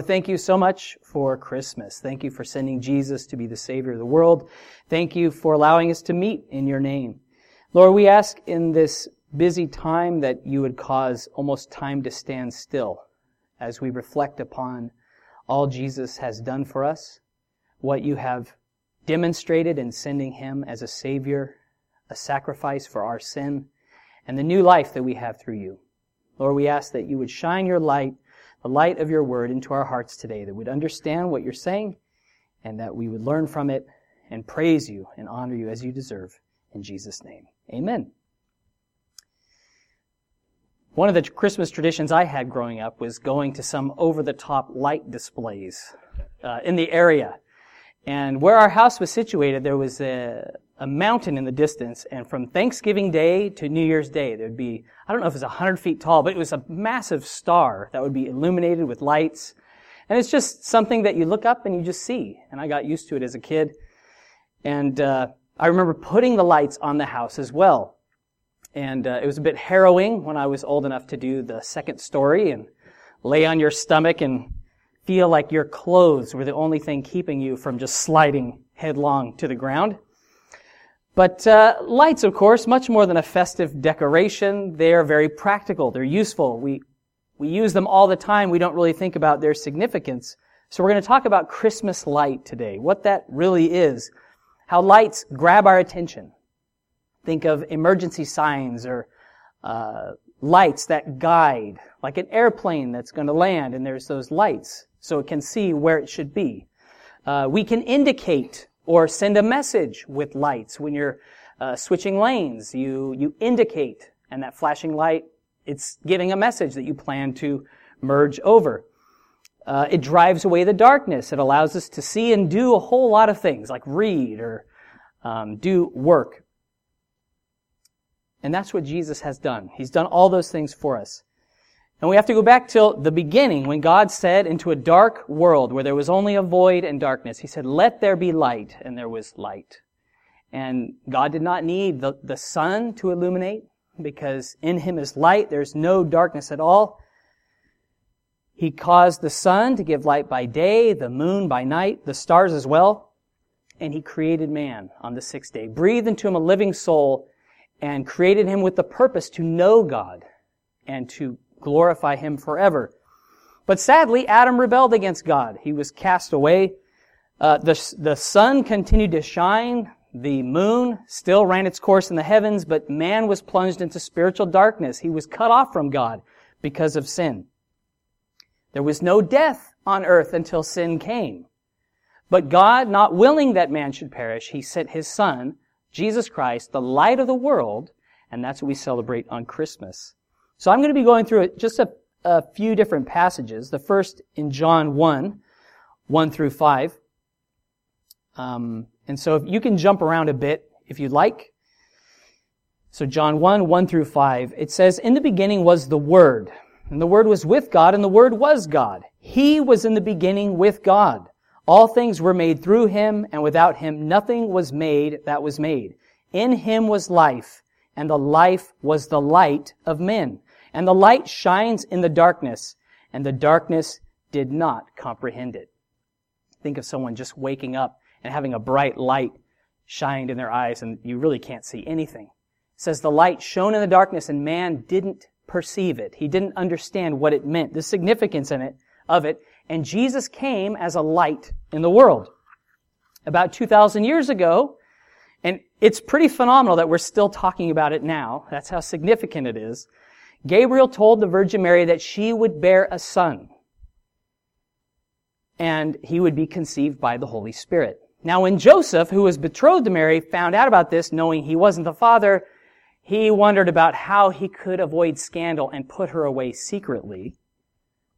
Thank you so much for Christmas. Thank you for sending Jesus to be the Savior of the world. Thank you for allowing us to meet in your name. Lord, we ask in this busy time that you would cause almost time to stand still as we reflect upon all Jesus has done for us, what you have demonstrated in sending him as a Savior, a sacrifice for our sin, and the new life that we have through you. Lord, we ask that you would shine your light the light of your word into our hearts today, that we'd understand what you're saying and that we would learn from it and praise you and honor you as you deserve. In Jesus' name, amen. One of the Christmas traditions I had growing up was going to some over-the-top light displays uh, in the area. And where our house was situated, there was a, a mountain in the distance, and from Thanksgiving Day to New Year's Day, there'd be, I don't know if it was 100 feet tall, but it was a massive star that would be illuminated with lights. And it's just something that you look up and you just see. And I got used to it as a kid. And uh, I remember putting the lights on the house as well. And uh, it was a bit harrowing when I was old enough to do the second story and lay on your stomach and feel like your clothes were the only thing keeping you from just sliding headlong to the ground. But uh, lights, of course, much more than a festive decoration, they are very practical. They're useful. We we use them all the time. We don't really think about their significance. So we're going to talk about Christmas light today. What that really is. How lights grab our attention. Think of emergency signs or uh, lights that guide, like an airplane that's going to land, and there's those lights so it can see where it should be. Uh, we can indicate or send a message with lights. When you're uh, switching lanes, you, you indicate, and that flashing light, it's giving a message that you plan to merge over. Uh, it drives away the darkness. It allows us to see and do a whole lot of things, like read or um, do work. And that's what Jesus has done. He's done all those things for us. And we have to go back till the beginning when God said into a dark world where there was only a void and darkness, He said, let there be light, and there was light. And God did not need the, the sun to illuminate because in Him is light. There's no darkness at all. He caused the sun to give light by day, the moon by night, the stars as well. And He created man on the sixth day, breathed into him a living soul, and created him with the purpose to know God and to glorify him forever. But sadly, Adam rebelled against God. He was cast away. Uh, the, the sun continued to shine. The moon still ran its course in the heavens, but man was plunged into spiritual darkness. He was cut off from God because of sin. There was no death on earth until sin came. But God, not willing that man should perish, He sent His Son, Jesus Christ, the light of the world, and that's what we celebrate on Christmas. So I'm going to be going through just a, a few different passages. The first in John 1, 1 through 5. Um, and so if you can jump around a bit if you'd like. So John 1, 1 through 5, it says, In the beginning was the Word, and the Word was with God, and the Word was God. He was in the beginning with God. All things were made through Him, and without Him nothing was made that was made. In Him was life, and the life was the light of men. And the light shines in the darkness, and the darkness did not comprehend it. Think of someone just waking up and having a bright light shined in their eyes, and you really can't see anything. It says the light shone in the darkness, and man didn't perceive it. He didn't understand what it meant, the significance in it, of it. And Jesus came as a light in the world. About 2,000 years ago, and it's pretty phenomenal that we're still talking about it now. That's how significant it is. Gabriel told the Virgin Mary that she would bear a son and he would be conceived by the Holy Spirit. Now, when Joseph, who was betrothed to Mary, found out about this, knowing he wasn't the father, he wondered about how he could avoid scandal and put her away secretly.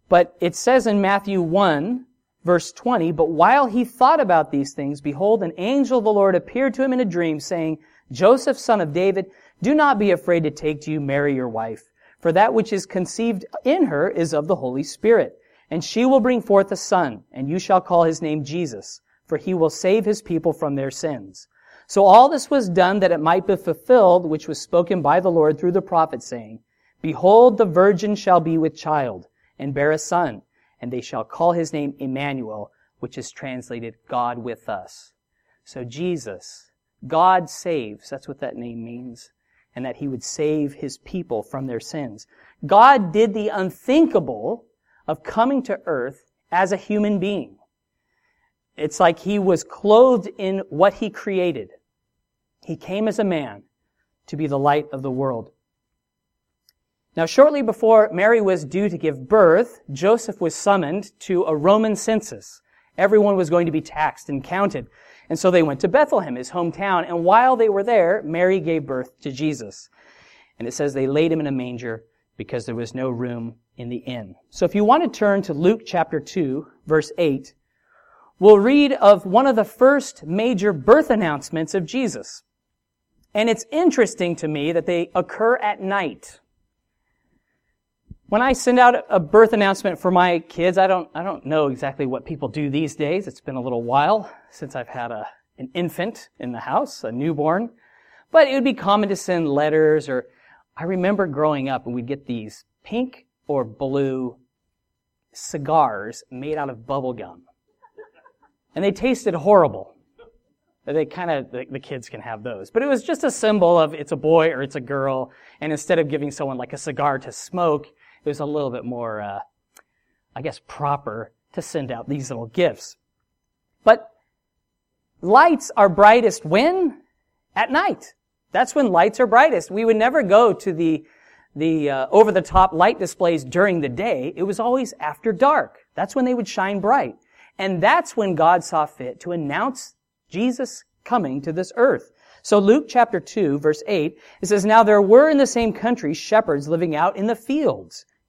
But it says in Matthew 1, verse 20, But while he thought about these things, behold, an angel of the Lord appeared to him in a dream, saying, Joseph, son of David, do not be afraid to take to you Mary your wife for that which is conceived in her is of the Holy Spirit. And she will bring forth a son, and you shall call his name Jesus, for he will save his people from their sins. So all this was done that it might be fulfilled, which was spoken by the Lord through the prophet, saying, Behold, the virgin shall be with child, and bear a son, and they shall call his name Emmanuel, which is translated God with us. So Jesus, God saves, that's what that name means, and that he would save his people from their sins. God did the unthinkable of coming to earth as a human being. It's like he was clothed in what he created. He came as a man to be the light of the world. Now, shortly before Mary was due to give birth, Joseph was summoned to a Roman census. Everyone was going to be taxed and counted. And so they went to Bethlehem, his hometown, and while they were there, Mary gave birth to Jesus. And it says they laid him in a manger because there was no room in the inn. So if you want to turn to Luke chapter 2, verse 8, we'll read of one of the first major birth announcements of Jesus. And it's interesting to me that they occur at night. When I send out a birth announcement for my kids, I don't, I don't know exactly what people do these days. It's been a little while since I've had a, an infant in the house, a newborn. But it would be common to send letters or I remember growing up and we'd get these pink or blue cigars made out of bubble gum. And they tasted horrible. They kind of, the, the, kids can have those. But it was just a symbol of it's a boy or it's a girl. And instead of giving someone like a cigar to smoke, it was a little bit more, uh, I guess, proper to send out these little gifts. But lights are brightest when? At night. That's when lights are brightest. We would never go to the the uh, over-the-top light displays during the day. It was always after dark. That's when they would shine bright. And that's when God saw fit to announce Jesus coming to this earth. So Luke chapter 2 verse 8, it says, Now there were in the same country shepherds living out in the fields,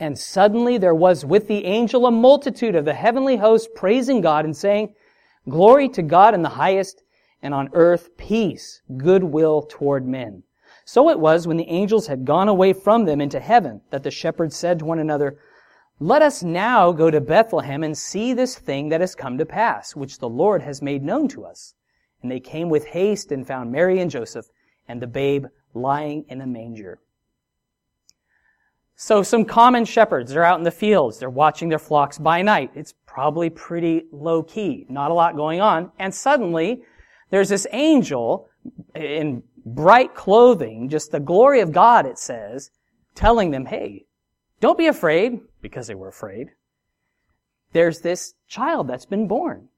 And suddenly there was with the angel a multitude of the heavenly host praising God and saying, Glory to God in the highest, and on earth peace, goodwill toward men. So it was when the angels had gone away from them into heaven that the shepherds said to one another, Let us now go to Bethlehem and see this thing that has come to pass, which the Lord has made known to us. And they came with haste and found Mary and Joseph and the babe lying in a manger. So some common shepherds are out in the fields. They're watching their flocks by night. It's probably pretty low key. Not a lot going on. And suddenly there's this angel in bright clothing, just the glory of God, it says, telling them, hey, don't be afraid, because they were afraid. There's this child that's been born.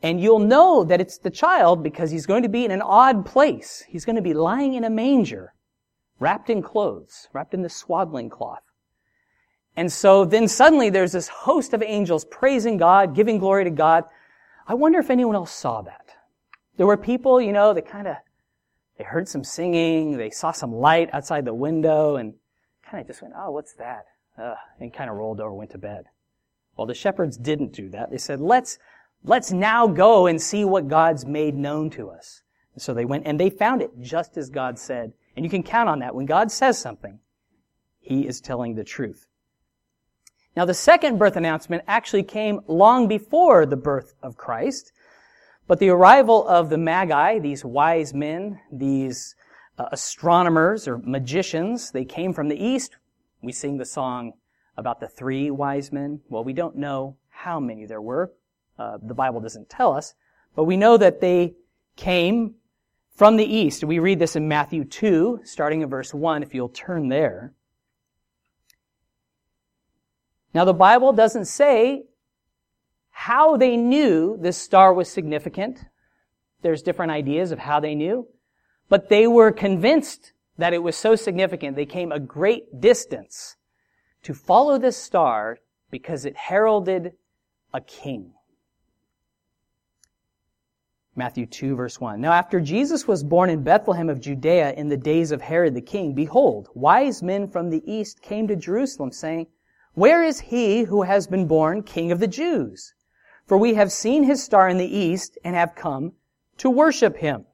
And you'll know that it's the child because he's going to be in an odd place. He's going to be lying in a manger wrapped in clothes, wrapped in this swaddling cloth. And so then suddenly there's this host of angels praising God, giving glory to God. I wonder if anyone else saw that. There were people, you know, that kind of, they heard some singing, they saw some light outside the window and kind of just went, oh, what's that? Uh, and kind of rolled over, went to bed. Well, the shepherds didn't do that. They said, let's, let's now go and see what God's made known to us. And so they went and they found it just as God said and you can count on that. When God says something, He is telling the truth. Now, the second birth announcement actually came long before the birth of Christ, but the arrival of the Magi, these wise men, these uh, astronomers or magicians, they came from the east. We sing the song about the three wise men. Well, we don't know how many there were. Uh, the Bible doesn't tell us, but we know that they came from the east. We read this in Matthew 2, starting in verse 1, if you'll turn there. Now, the Bible doesn't say how they knew this star was significant. There's different ideas of how they knew. But they were convinced that it was so significant, they came a great distance to follow this star because it heralded a king. Matthew 2 verse 1. Now after Jesus was born in Bethlehem of Judea in the days of Herod the king, behold, wise men from the east came to Jerusalem saying, Where is he who has been born king of the Jews? for we have seen his star in the east and have come to worship him.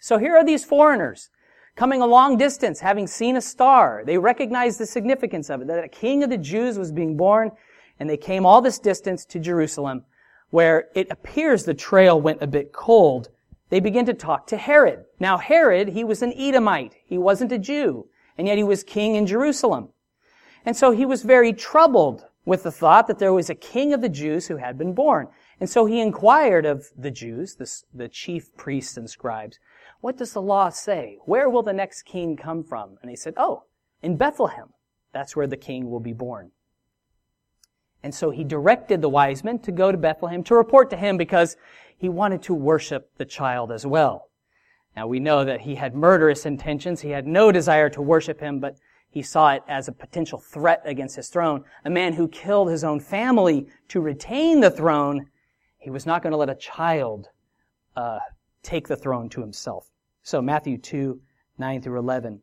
So here are these foreigners coming a long distance, having seen a star. They recognized the significance of it, that a king of the Jews was being born, and they came all this distance to Jerusalem, where it appears the trail went a bit cold. They begin to talk to Herod. Now Herod, he was an Edomite. He wasn't a Jew, and yet he was king in Jerusalem. And so he was very troubled with the thought that there was a king of the Jews who had been born. And so he inquired of the Jews, the, the chief priests and scribes, what does the law say? Where will the next king come from? And they said, oh, in Bethlehem. That's where the king will be born. And so he directed the wise men to go to Bethlehem to report to him because he wanted to worship the child as well. Now we know that he had murderous intentions. He had no desire to worship him, but he saw it as a potential threat against his throne. A man who killed his own family to retain the throne, he was not going to let a child uh, take the throne to himself. So Matthew 2, 9 through 11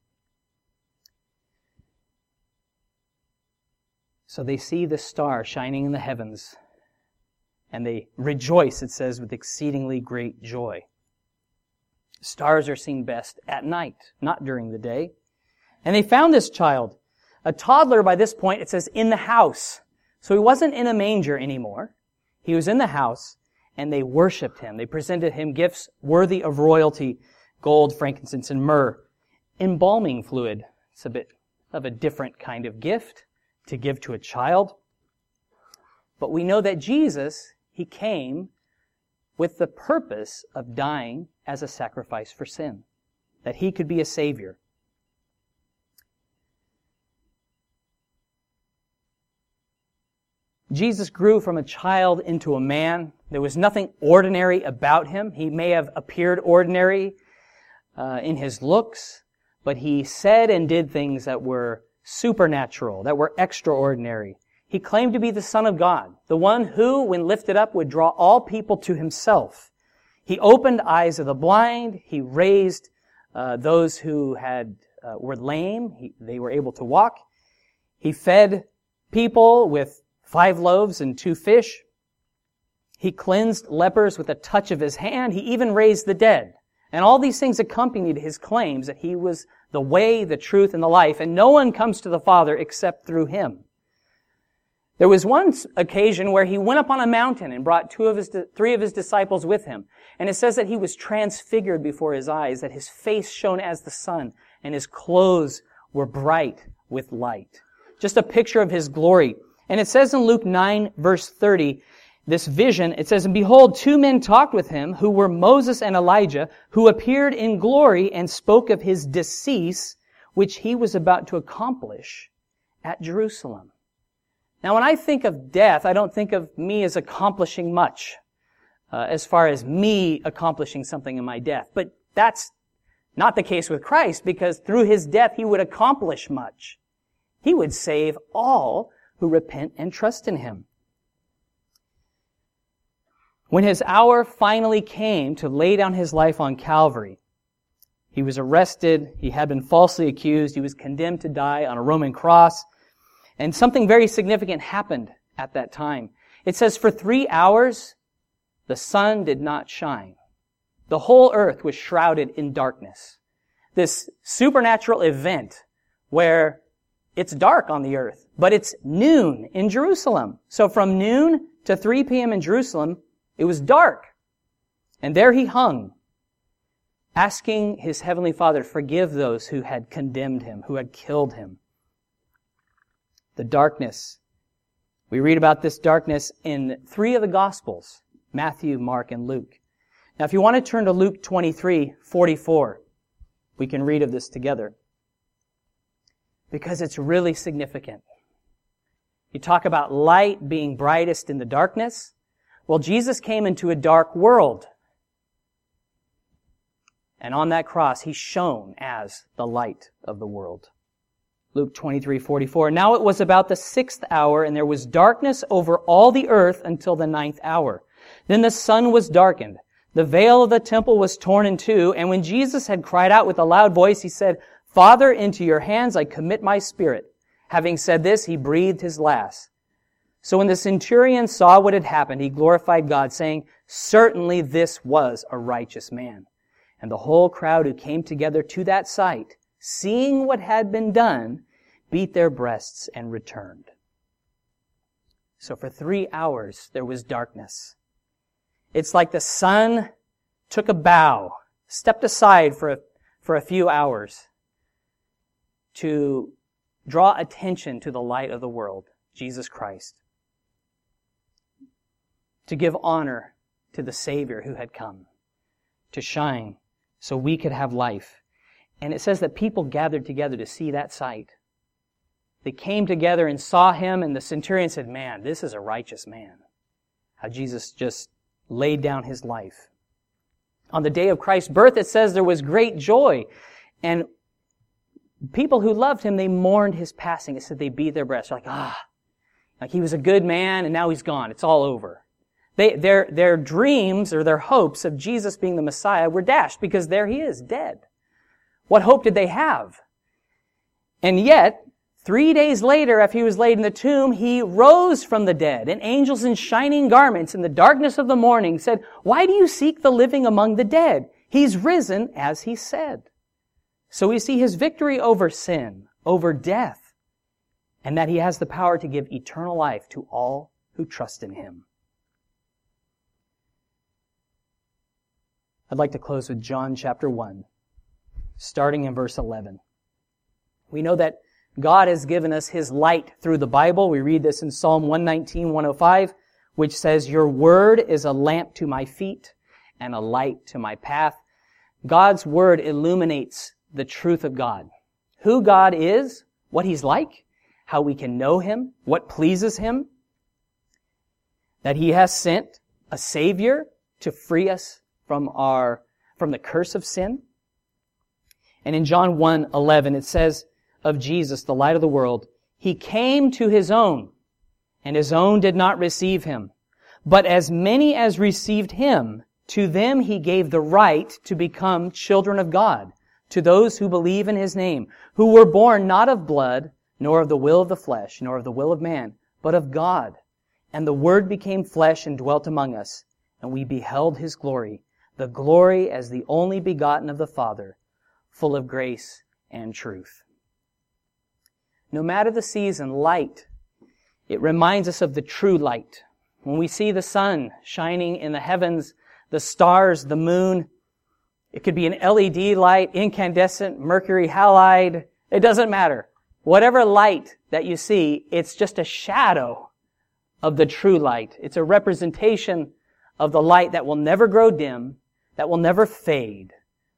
So they see the star shining in the heavens, and they rejoice, it says, with exceedingly great joy. Stars are seen best at night, not during the day. And they found this child a toddler by this point, it says in the house. So he wasn't in a manger anymore. He was in the house and they worshiped him. They presented him gifts worthy of royalty, gold, frankincense, and myrrh. Embalming fluid. It's a bit of a different kind of gift to give to a child. But we know that Jesus, he came with the purpose of dying as a sacrifice for sin. That he could be a savior. Jesus grew from a child into a man. There was nothing ordinary about him. He may have appeared ordinary uh, in his looks, but he said and did things that were supernatural, that were extraordinary. He claimed to be the Son of God, the one who, when lifted up, would draw all people to himself. He opened eyes of the blind. He raised uh, those who had uh, were lame. He, they were able to walk. He fed people with five loaves and two fish. He cleansed lepers with a touch of his hand. He even raised the dead. And all these things accompanied his claims that he was the way, the truth, and the life, and no one comes to the Father except through him. There was one occasion where he went up on a mountain and brought two of his, three of his disciples with him. And it says that he was transfigured before his eyes, that his face shone as the sun, and his clothes were bright with light. Just a picture of his glory. And it says in Luke 9 verse 30, this vision, it says, And behold, two men talked with him, who were Moses and Elijah, who appeared in glory and spoke of his decease, which he was about to accomplish at Jerusalem. Now, when I think of death, I don't think of me as accomplishing much, uh, as far as me accomplishing something in my death. But that's not the case with Christ, because through his death, he would accomplish much. He would save all who repent and trust in him. When his hour finally came to lay down his life on Calvary, he was arrested, he had been falsely accused, he was condemned to die on a Roman cross, and something very significant happened at that time. It says, for three hours, the sun did not shine. The whole earth was shrouded in darkness. This supernatural event where it's dark on the earth, but it's noon in Jerusalem. So from noon to 3 p.m. in Jerusalem, it was dark. And there he hung, asking his heavenly father to forgive those who had condemned him, who had killed him. The darkness. We read about this darkness in three of the Gospels, Matthew, Mark, and Luke. Now, if you want to turn to Luke 23, 44, we can read of this together because it's really significant. You talk about light being brightest in the darkness. Well, Jesus came into a dark world. And on that cross, he shone as the light of the world. Luke 23, 44. Now it was about the sixth hour, and there was darkness over all the earth until the ninth hour. Then the sun was darkened. The veil of the temple was torn in two, and when Jesus had cried out with a loud voice, he said, Father, into your hands I commit my spirit. Having said this, he breathed his last. So when the centurion saw what had happened, he glorified God, saying, Certainly this was a righteous man. And the whole crowd who came together to that sight, seeing what had been done, beat their breasts and returned. So for three hours there was darkness. It's like the sun took a bow, stepped aside for a, for a few hours to draw attention to the light of the world, Jesus Christ. To give honor to the Savior who had come, to shine so we could have life. And it says that people gathered together to see that sight. They came together and saw him, and the centurion said, Man, this is a righteous man. How Jesus just laid down his life. On the day of Christ's birth, it says there was great joy. And people who loved him, they mourned his passing. It said they beat their breasts. They're like, ah, like he was a good man and now he's gone. It's all over. They, their, their dreams or their hopes of Jesus being the Messiah were dashed because there he is, dead. What hope did they have? And yet, three days later, after he was laid in the tomb, he rose from the dead, and angels in shining garments in the darkness of the morning said, Why do you seek the living among the dead? He's risen as he said. So we see his victory over sin, over death, and that he has the power to give eternal life to all who trust in him. I'd like to close with John chapter 1, starting in verse 11. We know that God has given us His light through the Bible. We read this in Psalm 119, 105, which says, Your word is a lamp to my feet and a light to my path. God's word illuminates the truth of God. Who God is, what He's like, how we can know Him, what pleases Him, that He has sent a Savior to free us from our, from the curse of sin. And in John 1, 11, it says of Jesus, the light of the world, He came to His own, and His own did not receive Him. But as many as received Him, to them He gave the right to become children of God, to those who believe in His name, who were born not of blood, nor of the will of the flesh, nor of the will of man, but of God. And the Word became flesh and dwelt among us, and we beheld His glory, the glory as the only begotten of the Father, full of grace and truth. No matter the season, light, it reminds us of the true light. When we see the sun shining in the heavens, the stars, the moon, it could be an LED light, incandescent, mercury halide, it doesn't matter. Whatever light that you see, it's just a shadow of the true light. It's a representation of the light that will never grow dim that will never fade,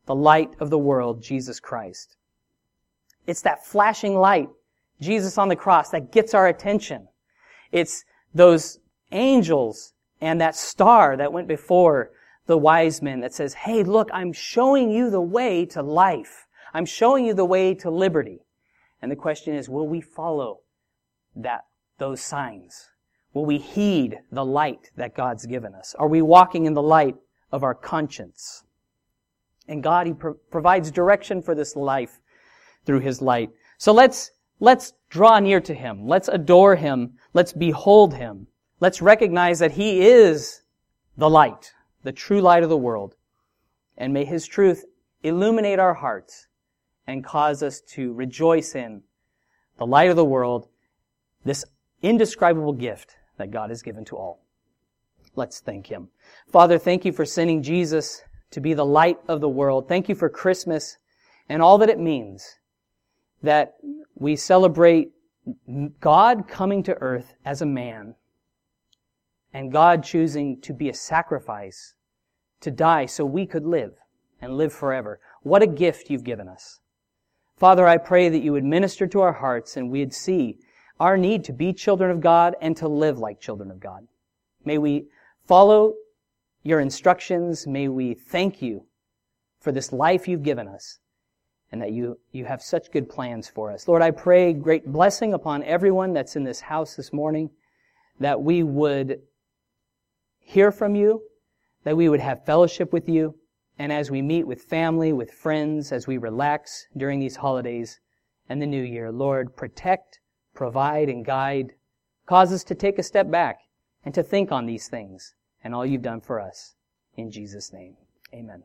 the light of the world, Jesus Christ. It's that flashing light, Jesus on the cross, that gets our attention. It's those angels and that star that went before the wise men that says, hey, look, I'm showing you the way to life. I'm showing you the way to liberty. And the question is, will we follow that, those signs? Will we heed the light that God's given us? Are we walking in the light of our conscience. And God, He pro- provides direction for this life through His light. So let's, let's draw near to Him. Let's adore Him. Let's behold Him. Let's recognize that He is the light, the true light of the world. And may His truth illuminate our hearts and cause us to rejoice in the light of the world, this indescribable gift that God has given to all. Let's thank Him. Father, thank you for sending Jesus to be the light of the world. Thank you for Christmas and all that it means that we celebrate God coming to earth as a man and God choosing to be a sacrifice to die so we could live and live forever. What a gift you've given us. Father, I pray that you would minister to our hearts and we'd see our need to be children of God and to live like children of God. May we follow your instructions. May we thank you for this life you've given us and that you, you have such good plans for us. Lord, I pray great blessing upon everyone that's in this house this morning, that we would hear from you, that we would have fellowship with you, and as we meet with family, with friends, as we relax during these holidays and the new year, Lord, protect, provide, and guide. Cause us to take a step back and to think on these things and all you've done for us. In Jesus' name, amen.